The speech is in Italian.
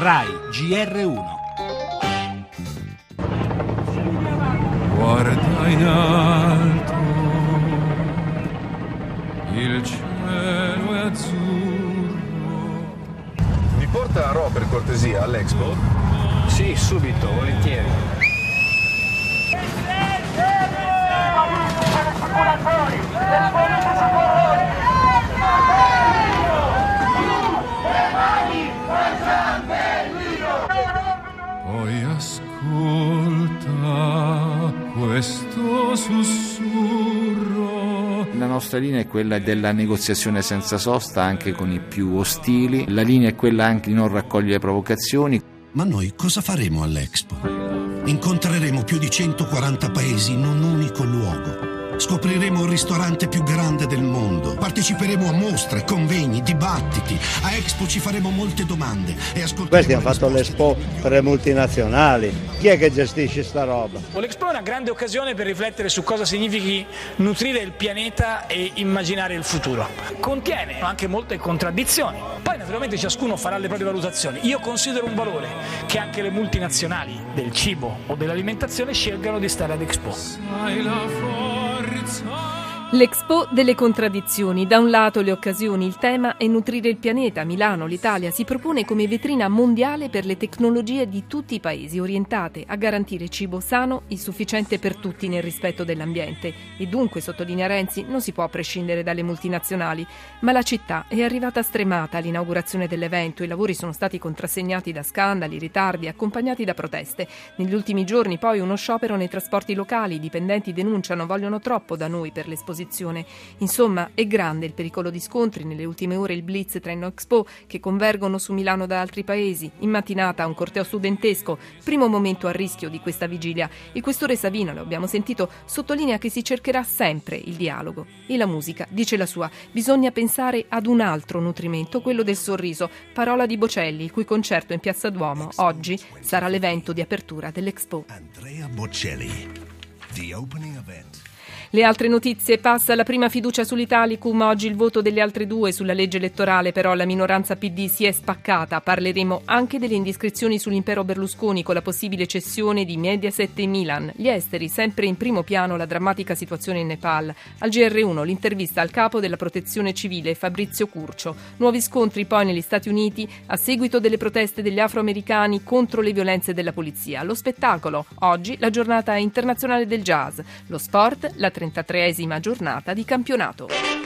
RAI GR1 Guarda in alto, il cielo è azzurro. Mi porta Ro per cortesia all'Expo? Sì, subito, volentieri. Questo sussurro. La nostra linea è quella della negoziazione senza sosta anche con i più ostili, la linea è quella anche di non raccogliere provocazioni. Ma noi cosa faremo all'Expo? Incontreremo più di 140 paesi in un unico luogo. Scopriremo il ristorante più grande del mondo. Parteciperemo a mostre, convegni, dibattiti. A Expo ci faremo molte domande e ascolteremo Questi hanno fatto l'Expo per le multinazionali. Chi è che gestisce sta roba? L'Expo è una grande occasione per riflettere su cosa significhi nutrire il pianeta e immaginare il futuro. Contiene anche molte contraddizioni. Poi naturalmente ciascuno farà le proprie valutazioni. Io considero un valore che anche le multinazionali del cibo o dell'alimentazione scelgano di stare ad Expo. L'Expo delle contraddizioni. Da un lato le occasioni, il tema è nutrire il pianeta. Milano, l'Italia, si propone come vetrina mondiale per le tecnologie di tutti i paesi orientate a garantire cibo sano e sufficiente per tutti nel rispetto dell'ambiente. E dunque, sottolinea Renzi, non si può prescindere dalle multinazionali. Ma la città è arrivata stremata all'inaugurazione dell'evento. I lavori sono stati contrassegnati da scandali, ritardi, accompagnati da proteste. Negli ultimi giorni poi uno sciopero nei trasporti locali. I dipendenti denunciano vogliono troppo da noi per l'esposizione. Insomma, è grande il pericolo di scontri. Nelle ultime ore il blitz tra Expo che convergono su Milano da altri paesi. In mattinata un corteo studentesco, primo momento a rischio di questa vigilia. Il questore Savino, lo abbiamo sentito, sottolinea che si cercherà sempre il dialogo. E la musica dice la sua. Bisogna pensare ad un altro nutrimento, quello del sorriso. Parola di Bocelli, il cui concerto in Piazza Duomo oggi sarà l'evento di apertura dell'Expo. Andrea Bocelli. The opening event. Le altre notizie passa la prima fiducia sull'Italicum, oggi il voto delle altre due sulla legge elettorale, però la minoranza PD si è spaccata. Parleremo anche delle indiscrezioni sull'impero Berlusconi con la possibile cessione di Mediaset e Milan. Gli esteri, sempre in primo piano la drammatica situazione in Nepal. Al GR1 l'intervista al capo della protezione civile Fabrizio Curcio. Nuovi scontri poi negli Stati Uniti a seguito delle proteste degli afroamericani contro le violenze della polizia. Lo spettacolo, oggi la giornata internazionale del jazz. Lo sport, la 33esima giornata di campionato.